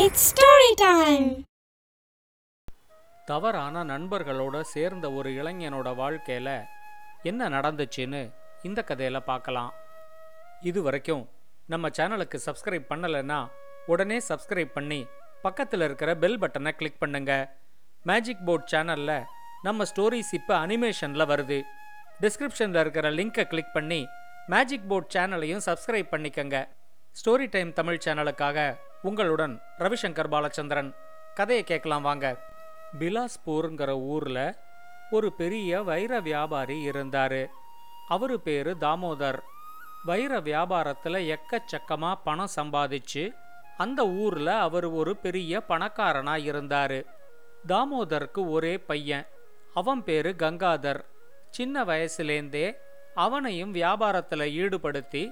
It's story time தவறான நண்பர்களோட சேர்ந்த ஒரு இளைஞனோட வாழ்க்கையில என்ன நடந்துச்சுன்னு இந்த கதையில பார்க்கலாம். இது வரைக்கும் நம்ம சேனலுக்கு சப்ஸ்கிரைப் பண்ணலைன்னா உடனே சப்ஸ்கிரைப் பண்ணி பக்கத்தில் இருக்கிற பெல் பட்டனை கிளிக் பண்ணுங்க. மேஜிக் போர்ட் சேனலில் நம்ம ஸ்டோரிஸ் இப்போ அனிமேஷனில் வருது. டிஸ்கிரிப்ஷனில் இருக்கிற லிங்கை கிளிக் பண்ணி மேஜிக் போர்ட் சேனலையும் சப்ஸ்கிரைப் பண்ணிக்கங்க. ஸ்டோரி டைம் தமிழ் சேனலுக்காக உங்களுடன் ரவிசங்கர் பாலச்சந்திரன். கதையை கேட்கலாம் வாங்க. பிலாஸ்பூருங்கிற ஊர்ல ஒரு பெரிய வைர வியாபாரி இருந்தாரு. அவரு பேரு தாமோதர். வைர வியாபாரத்துல எக்கச்சக்கமா பணம் சம்பாதிச்சு அந்த ஊர்ல அவர் ஒரு பெரிய பணக்காரனா இருந்தாரு. தாமோதருக்கு ஒரே பையன். அவன் பேரு கங்காதர். சின்ன வயசுலேந்தே அவனையும் வியாபாரத்தில் ஈடுபடுத்தி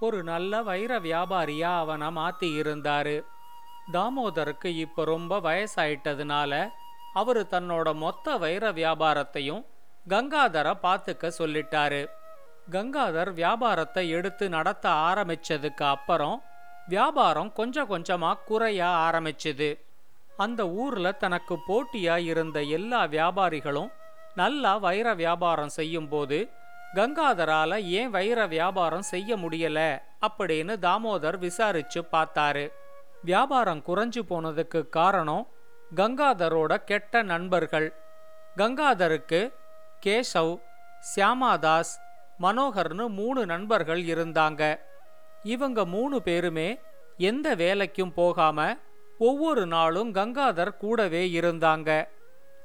ஒரு நல்ல வைர வியாபாரியா அவனை மாத்தி இருந்தாரு. தாமோதருக்கு இப்போ ரொம்ப வயசாயிட்டதுனால அவரு தன்னோட மொத்த வைர வியாபாரத்தையும் கங்காதரை பார்த்துக்க சொல்லிட்டாரு. கங்காதர் வியாபாரத்தை எடுத்து நடத்த ஆரம்பிச்சதுக்கு அப்புறம் வியாபாரம் கொஞ்சம் கொஞ்சமா குறைய ஆரம்பிச்சுது. அந்த ஊர்ல தனக்கு போட்டியா இருந்த எல்லா வியாபாரிகளும் நல்லா வைர வியாபாரம் செய்யும்போது கங்காதரால ஏன் வைர வியாபாரம் செய்ய முடியல? அப்படின்னு தாமோதர் விசாரிச்சு பார்த்தாரு. வியாபாரம் குறைஞ்சு போனதுக்கு காரணம் கங்காதரோட கெட்ட நண்பர்கள். கங்காதருக்கு கேசவ் சியாமாதாஸ் மனோகர்னு மூணு நண்பர்கள் இருந்தாங்க. இவங்க மூணு பேருமே எந்த வேலைக்கும் போகாம ஒவ்வொரு நாளும் கங்காதர் கூடவே இருந்தாங்க.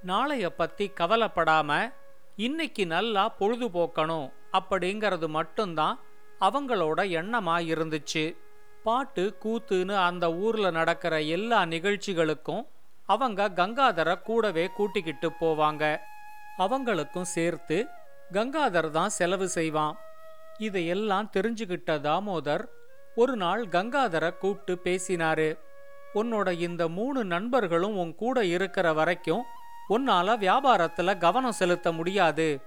நாளைய பத்தி கவலைப்படாம இன்னைக்கு நல்லா பொழுதுபோக்கணும் அப்படிங்கிறது மட்டும்தான் அவங்களோட எண்ணமா இருந்துச்சு பாட்டு கூத்துன்னு அந்த ஊர்ல நடக்கிற எல்லா நிகழ்ச்சிகளுக்கும் அவங்க கங்காதரை கூடவே கூட்டிக்கிட்டு போவாங்க. அவங்களுக்கும் சேர்த்து கங்காதர் தான் செலவு செய்வான். இதையெல்லாம் தெரிஞ்சுக்கிட்ட தாமோதர் ஒரு நாள் கங்காதரை கூப்பிட்டு பேசினாரு. உன்னோட இந்த மூணு நண்பர்களும் உன் கூட இருக்கிற வரைக்கும் உன்னால வியாபாரத்துல கவனம் செலுத்த முடியாது.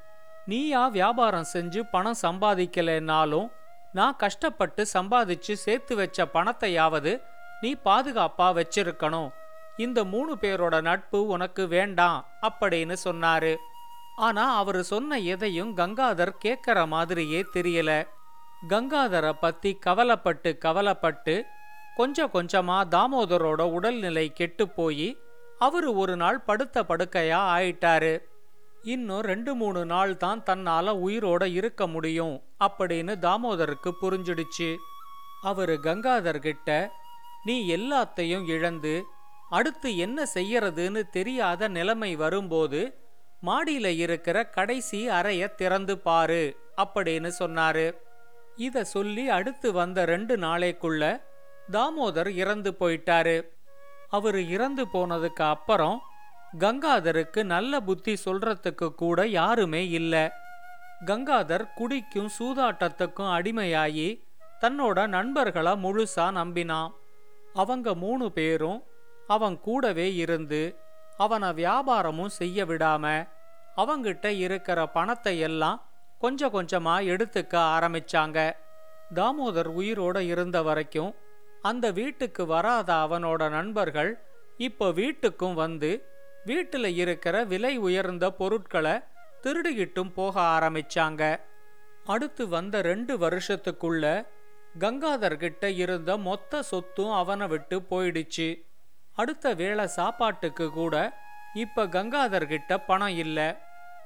நீயா வியாபாரம் செஞ்சு பணம் சம்பாதிக்கலைன்னாலும் நான் கஷ்டப்பட்டு சம்பாதிச்சு சேர்த்து வச்ச பணத்தையாவது நீ பாதுகாப்பா வச்சிருக்கணும். இந்த மூணு பேரோட நட்பு உனக்கு வேண்டாம் அப்படின்னு சொன்னாரு. ஆனா அவரு சொன்ன எதையும் கங்காதர் கேட்கற மாதிரியே தெரியல. கங்காதரை பத்தி கவலைப்பட்டு கவலைப்பட்டு கொஞ்சம் கொஞ்சமா தாமோதரோட உடல்நிலை கெட்டு போய் அவர் ஒரு நாள் படுத்த படுக்கையா ஆயிட்டாரு. இன்னும் ரெண்டு மூணு நாள் தான் தன்னால உயிரோட இருக்க முடியும் அப்படின்னு தாமோதருக்கு புரிஞ்சிடுச்சு. அவரு கங்காதர்கிட்ட நீ எல்லாத்தையும் இழந்து அடுத்து என்ன செய்யறதுன்னு தெரியாத நிலைமை வரும்போது மாடியில இருக்கிற கடைசி அறைய திறந்து பாரு அப்படின்னு சொன்னாரு. இத சொல்லி அடுத்து வந்த ரெண்டு நாளைக்குள்ள தாமோதர் இறந்து போயிட்டாரு. அவர் இறந்து போனதுக்கு அப்புறம் கங்காதருக்கு நல்ல புத்தி சொல்றதுக்கு கூட யாருமே இல்லை. கங்காதர் குடிக்கும் சூதாட்டத்துக்கும் அடிமையாகி தன்னோட நண்பர்களை முழுசா நம்பினான். அவங்க மூணு பேரும் அவன் கூடவே இருந்து அவனை வியாபாரமும் செய்ய விடாம அவங்கிட்ட இருக்கிற பணத்தை எல்லாம் கொஞ்சம் கொஞ்சமா எடுத்துக்க ஆரம்பிச்சாங்க. தாமோதர் உயிரோட இருந்த வரைக்கும் அந்த வீட்டுக்கு வராத அவனோட நண்பர்கள் இப்போ வீட்டுக்கும் வந்து வீட்டில் இருக்கிற விலை உயர்ந்த பொருட்களை திருடிகிட்டும் போக ஆரம்பிச்சாங்க. அடுத்து வந்த ரெண்டு வருஷத்துக்குள்ள கங்காதர்கிட்ட இருந்த மொத்த சொத்தும் அவனை விட்டு போயிடுச்சு. அடுத்த வேளை சாப்பாட்டுக்கு கூட இப்ப கங்காதர்கிட்ட பணம் இல்லை.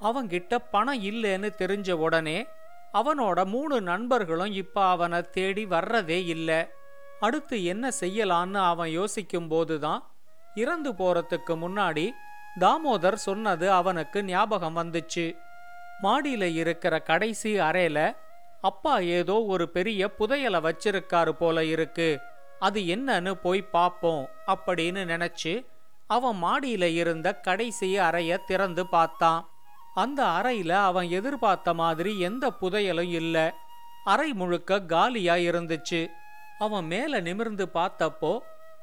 அவங்கிட்ட பணம் இல்லைன்னு தெரிஞ்ச உடனே அவனோட மூணு நண்பர்களும் இப்ப அவனை தேடி வர்றதே இல்லை. அடுத்து என்ன செய்யலான்னு அவன் யோசிக்கும் போதுதான் இறந்து போறதுக்கு முன்னாடி தாமோதர் சொன்னது அவனுக்கு ஞாபகம் வந்துச்சு. மாடியில இருக்கிற கடைசி அறையில அப்பா ஏதோ ஒரு பெரிய புதையலை வச்சிருக்காரு போல இருக்கு. அது என்னன்னு போய் பார்ப்போம் அப்படின்னு நினைச்சு அவன் மாடியில இருந்த கடைசி அறைய திறந்து பார்த்தான். அந்த அறையில அவன் எதிர்பார்த்த மாதிரி எந்த புதையலும் இல்லை. அறை முழுக்க காலியா இருந்துச்சு. அவன் மேலே நிமிர்ந்து பார்த்தப்போ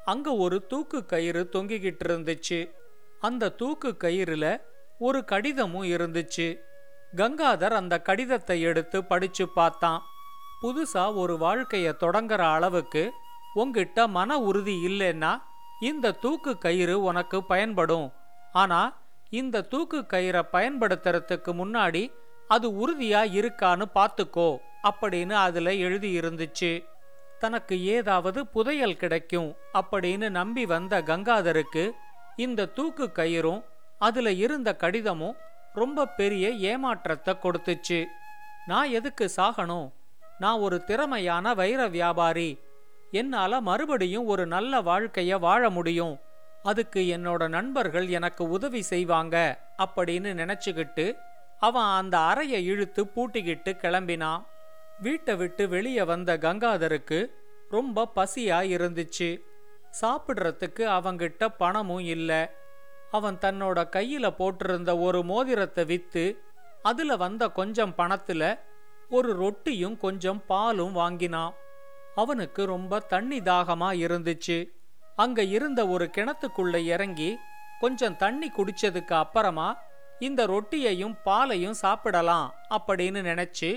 அங்க ஒரு தூக்கு கயிறு தொங்கிக்கிட்டு இருந்துச்சு அந்த தூக்கு கயிறுல ஒரு கடிதமும் இருந்துச்சு. கங்காதர் அந்த கடிதத்தை எடுத்து படிச்சு பார்த்தான். புதுசா ஒரு வாழ்க்கையை தொடங்குற அளவுக்கு உங்கிட்ட மன உறுதி இல்லைன்னா இந்த தூக்கு கயிறு உனக்கு பயன்படும். ஆனா இந்த தூக்கு கயிறை பயன்படுத்துறதுக்கு முன்னாடி அது உறுதியா இருக்கான்னு பார்த்துக்கோ அப்படின்னு அதுல எழுதி இருந்துச்சு தனக்கு ஏதாவது புதையல் கிடைக்கும் அப்படின்னு நம்பி வந்த கங்காதருக்கு இந்த தூக்கு கயிறும் அதுல இருந்த கடிதமும் ரொம்ப பெரிய ஏமாற்றத்தை கொடுத்துச்சு. நான் எதுக்கு சாகணும்? நான் ஒரு திறமையான வைர வியாபாரி. என்னால மறுபடியும் ஒரு நல்ல வாழ்க்கைய வாழ முடியும். அதுக்கு என்னோட நண்பர்கள் எனக்கு உதவி செய்வாங்க அப்படின்னு நினைச்சுக்கிட்டு அவன் அந்த அறையை இழுத்து பூட்டிக்கிட்டு கிளம்பினான். வீட்டை விட்டு வெளியே வந்த கங்காதருக்கு ரொம்ப பசியா இருந்துச்சு சாப்பிடுறதுக்கு அவங்கிட்ட பணமும் இல்லை. அவன் தன்னோட கையில போட்டிருந்த ஒரு மோதிரத்தை வித்து அதுல வந்த கொஞ்சம் பணத்துல ஒரு ரொட்டியும் கொஞ்சம் பாலும் வாங்கினான். அவனுக்கு ரொம்ப தண்ணி தாகமா இருந்துச்சு. அங்க இருந்த ஒரு கிணத்துக்குள்ள இறங்கி கொஞ்சம் தண்ணி குடிச்சதுக்கு அப்புறமா இந்த ரொட்டியையும் பாலையும் சாப்பிடலாம் அப்படின்னு நினைச்சு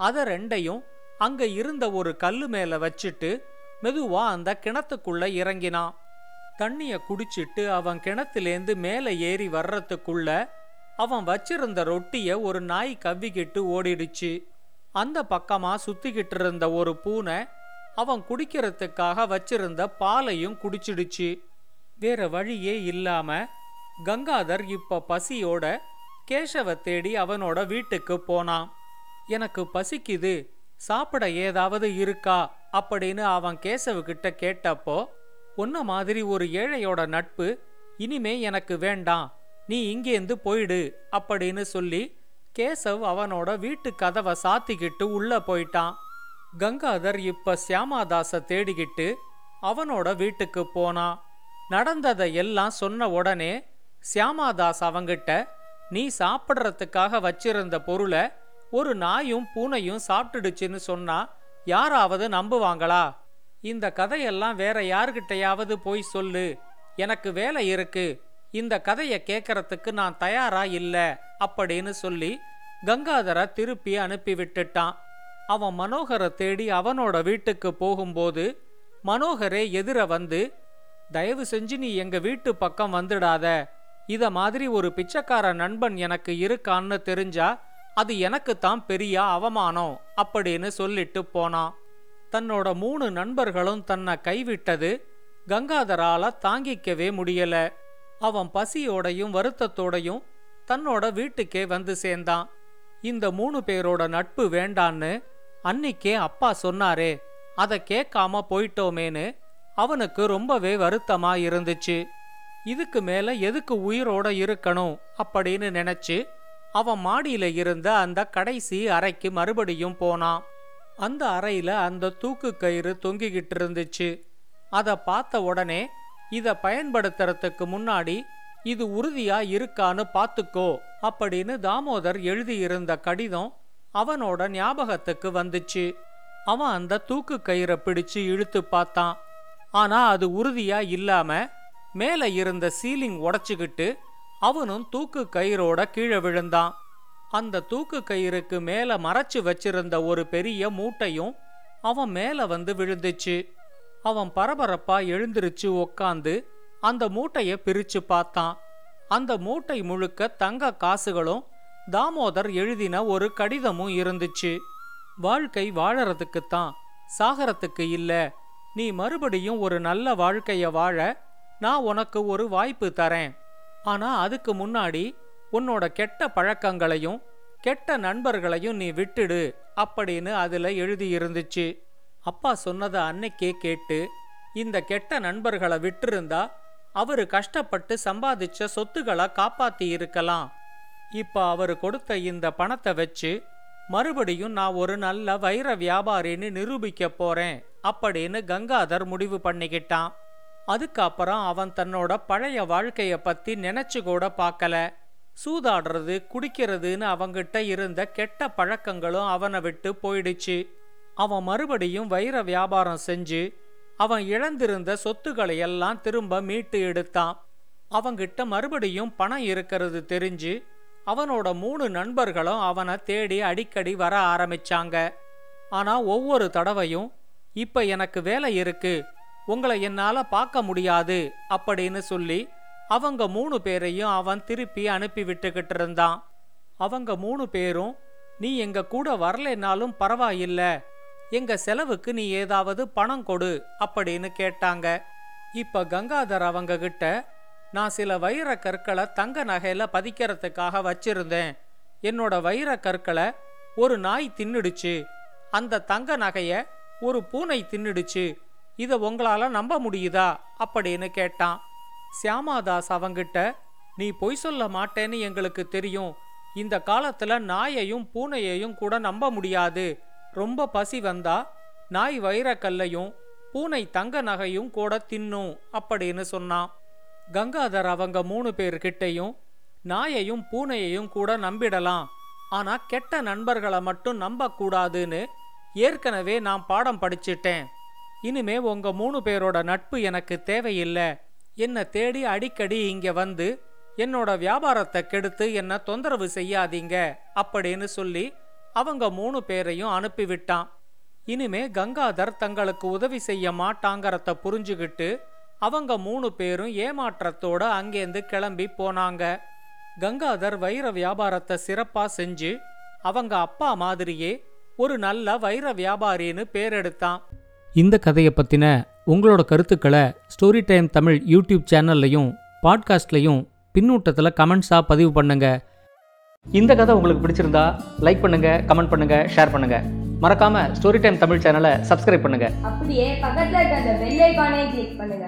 அதை ரெண்டையும் அங்க இருந்த ஒரு கல்லு மேல வச்சுட்டு மெதுவா அந்த கிணத்துக்குள்ள இறங்கினான் தண்ணிய குடிச்சிட்டு அவன் கிணத்துலேருந்து மேலே ஏறி வர்றதுக்குள்ள அவன் வச்சிருந்த ரொட்டிய ஒரு நாய் கவ்விக்கிட்டு ஓடிடுச்சு. அந்த பக்கமா சுத்திக்கிட்டு இருந்த ஒரு பூனை அவன் குடிக்கிறதுக்காக வச்சிருந்த பாலையும் குடிச்சிடுச்சு. வேற வழியே இல்லாம கங்காதர் இப்ப பசியோட கேசவ தேடி அவனோட வீட்டுக்கு போனான். எனக்கு பசிக்குது சாப்பிட ஏதாவது இருக்கா? அப்படின்னு அவன் கேசவுக்கிட்ட கேட்டப்போ உன்ன மாதிரி ஒரு ஏழையோட நட்பு இனிமே எனக்கு வேண்டாம். நீ இங்கேருந்து போயிடு அப்படின்னு சொல்லி கேசவ் அவனோட வீட்டு கதவை சாத்திக்கிட்டு உள்ள போயிட்டான். கங்காதர் இப்ப சியாமாதாச தேடிக்கிட்டு அவனோட வீட்டுக்கு போனான். நடந்ததை எல்லாம் சொன்ன உடனே சியாமாதாஸ் அவங்கிட்ட நீ சாப்பிட்றதுக்காக வச்சிருந்த பொருளை ஒரு நாயும் பூனையும் சாப்பிட்டுடுச்சுன்னு சொன்னா யாராவது நம்புவாங்களா? இந்த கதையெல்லாம் வேற யார்கிட்டயாவது போய் சொல்லு. எனக்கு வேலை இருக்கு. இந்த கதையை கேட்கறதுக்கு நான் தயாரா இல்ல அப்படின்னு சொல்லி கங்காதரை திருப்பி அனுப்பி விட்டுட்டான். அவன் மனோகரை தேடி அவனோட வீட்டுக்கு போகும்போது மனோகரே எதிர வந்து தயவு செஞ்சு நீ எங்க வீட்டு பக்கம் வந்துடாத. இத மாதிரி ஒரு பிச்சைக்கார நண்பன் எனக்கு இருக்கான்னு தெரிஞ்சா அது எனக்கு தான் பெரிய அவமானம் அப்படின்னு சொல்லிட்டு போனான் தன்னோட மூணு நண்பர்களும் தன்னை கைவிட்டது கங்காதரால தாங்கிக்கவே முடியல. அவன் பசியோடையும் வருத்தத்தோடையும் தன்னோட வீட்டுக்கே வந்து சேர்ந்தான். இந்த மூணு பேரோட நட்பு வேண்டான்னு அன்னிக்கே அப்பா சொன்னாரே அதை கேட்காம போயிட்டோமேன்னு அவனுக்கு ரொம்பவே வருத்தமா இருந்துச்சு. இதுக்கு மேல எதுக்கு உயிரோட இருக்கணும் அப்படின்னு நினைச்சு அவன் மாடியில இருந்த அந்த கடைசி அறைக்கு மறுபடியும் போனான். அந்த அறையில அந்த தூக்கு கயிறு தொங்கிக்கிட்டு இருந்துச்சு. அதை பார்த்த உடனே இதை பயன்படுத்துறதுக்கு முன்னாடி இது உறுதியா இருக்கான்னு பார்த்துக்கோ அப்படின்னு தாமோதர் எழுதியிருந்த கடிதம் அவனோட ஞாபகத்துக்கு வந்துச்சு. அவன் அந்த தூக்கு கயிறை பிடிச்சு இழுத்து பார்த்தான். ஆனா அது உறுதியா இல்லாம மேலே இருந்த சீலிங் உடைச்சுக்கிட்டு அவனும் தூக்கு கயிறோட கீழே விழுந்தான். அந்த தூக்கு கயிறுக்கு மேல மறைச்சு வச்சிருந்த ஒரு பெரிய மூட்டையும் அவன் மேல வந்து விழுந்துச்சு. அவன் பரபரப்பா எழுந்திருச்சு உக்காந்து அந்த மூட்டைய பிரிச்சு பார்த்தான். அந்த மூட்டை முழுக்க தங்க காசுகளும் தாமோதர் எழுதின ஒரு கடிதமும் இருந்துச்சு. வாழ்க்கை வாழறதுக்குத்தான் சாகரத்துக்கு இல்ல. நீ மறுபடியும் ஒரு நல்ல வாழ்க்கைய வாழ நான் உனக்கு ஒரு வாய்ப்பு தரேன். ஆனா அதுக்கு முன்னாடி உன்னோட கெட்ட பழக்கங்களையும் கெட்ட நண்பர்களையும் நீ விட்டுடு அப்படின்னு அதுல எழுதியிருந்துச்சு அப்பா சொன்னதை அன்னைக்கே கேட்டு இந்த கெட்ட நண்பர்களை விட்டிருந்தா அவரு கஷ்டப்பட்டு சம்பாதிச்ச சொத்துக்களை காப்பாத்தி இருக்கலாம். இப்ப அவரு கொடுத்த இந்த பணத்தை வச்சு மறுபடியும் நான் ஒரு நல்ல வைர வியாபாரின்னு நிரூபிக்க போறேன் அப்படின்னு கங்காதர் முடிவு பண்ணிக்கிட்டான். அதுக்கப்புறம் அவன் தன்னோட பழைய வாழ்க்கைய பத்தி நினைச்சு கூட பார்க்கல. சூதாடுறது குடிக்கிறதுன்னு அவங்கிட்ட இருந்த கெட்ட பழக்கங்களும் அவனை விட்டு போயிடுச்சு. அவன் மறுபடியும் வைர வியாபாரம் செஞ்சு அவன் இழந்திருந்த சொத்துக்களை எல்லாம் திரும்ப மீட்டு எடுத்தான். அவங்கிட்ட மறுபடியும் பணம் இருக்கிறது தெரிஞ்சு அவனோட மூணு நண்பர்களும் அவனை தேடி அடிக்கடி வர ஆரம்பிச்சாங்க. ஆனா ஒவ்வொரு தடவையும் இப்ப எனக்கு வேலை இருக்கு உங்களை என்னால பார்க்க முடியாது அப்படின்னு சொல்லி அவங்க மூணு பேரையும் அவன் திருப்பி அனுப்பி விட்டுக்கிட்டு இருந்தான். அவங்க மூணு பேரும் நீ எங்க கூட வரலைனாலும் பரவாயில்ல. எங்க செலவுக்கு நீ ஏதாவது பணம் கொடு அப்படின்னு கேட்டாங்க. இப்ப கங்காதர் அவங்க கிட்ட நான் சில வைர கற்களை தங்க நகையில பதிக்கிறதுக்காக வச்சிருந்தேன். என்னோட வைர கற்களை ஒரு நாய் தின்னுடுச்சு. அந்த தங்க நகைய ஒரு பூனை தின்னுடுச்சு. இதை உங்களால் நம்ப முடியுதா? அப்படின்னு கேட்டான். சியாமாதாஸ் அவங்கிட்ட நீ பொய் சொல்ல மாட்டேன்னு எங்களுக்கு தெரியும். இந்த காலத்தில் நாயையும் பூனையையும் கூட நம்ப முடியாது. ரொம்ப பசி வந்தா நாய் வைரக்கல்லையும் பூனை தங்க நகையும் கூட தின்னும் அப்படின்னு சொன்னான். கங்காதர் அவங்க மூணு பேர்கிட்டையும் நாயையும் பூனையையும் கூட நம்பிடலாம். ஆனா கெட்ட நண்பர்களை மட்டும் நம்பக்கூடாதுன்னு ஏற்கனவே நான் பாடம் படிச்சிட்டேன். இனிமே உங்க மூணு பேரோட நட்பு எனக்கு தேவையில்லை. என்னை தேடி அடிக்கடி இங்க வந்து என்னோட வியாபாரத்தை கெடுத்து என்ன தொந்தரவு செய்யாதீங்க அப்படின்னு சொல்லி அவங்க மூணு பேரையும் அனுப்பிவிட்டான். இனிமே கங்காதர் தங்களுக்கு உதவி செய்ய மாட்டாங்கறத புரிஞ்சுகிட்டு அவங்க மூணு பேரும் ஏமாற்றத்தோட அங்கேருந்து கிளம்பி போனாங்க. கங்காதர் வைர வியாபாரத்தை சிறப்பா செஞ்சு அவங்க அப்பா மாதிரியே ஒரு நல்ல வைர வியாபாரின்னு பேரெடுத்தான். இந்த கதையை பற்றின உங்களோட கருத்துக்களை ஸ்டோரி டைம் தமிழ் யூடியூப் சேனல்லையும் பாட்காஸ்ட்லையும் பின்னூட்டத்தில் கமெண்ட்ஸாக பதிவு பண்ணுங்க. இந்த கதை உங்களுக்கு பிடிச்சிருந்தா லைக் பண்ணுங்க கமெண்ட் பண்ணுங்க ஷேர் பண்ணுங்க. மறக்காம ஸ்டோரி டைம் தமிழ் சேனலை சப்ஸ்கிரைப் பண்ணுங்க. அப்படியே பக்கத்துல இருக்க அந்த பெல் ஐகானையும் கிளிக் பண்ணுங்க.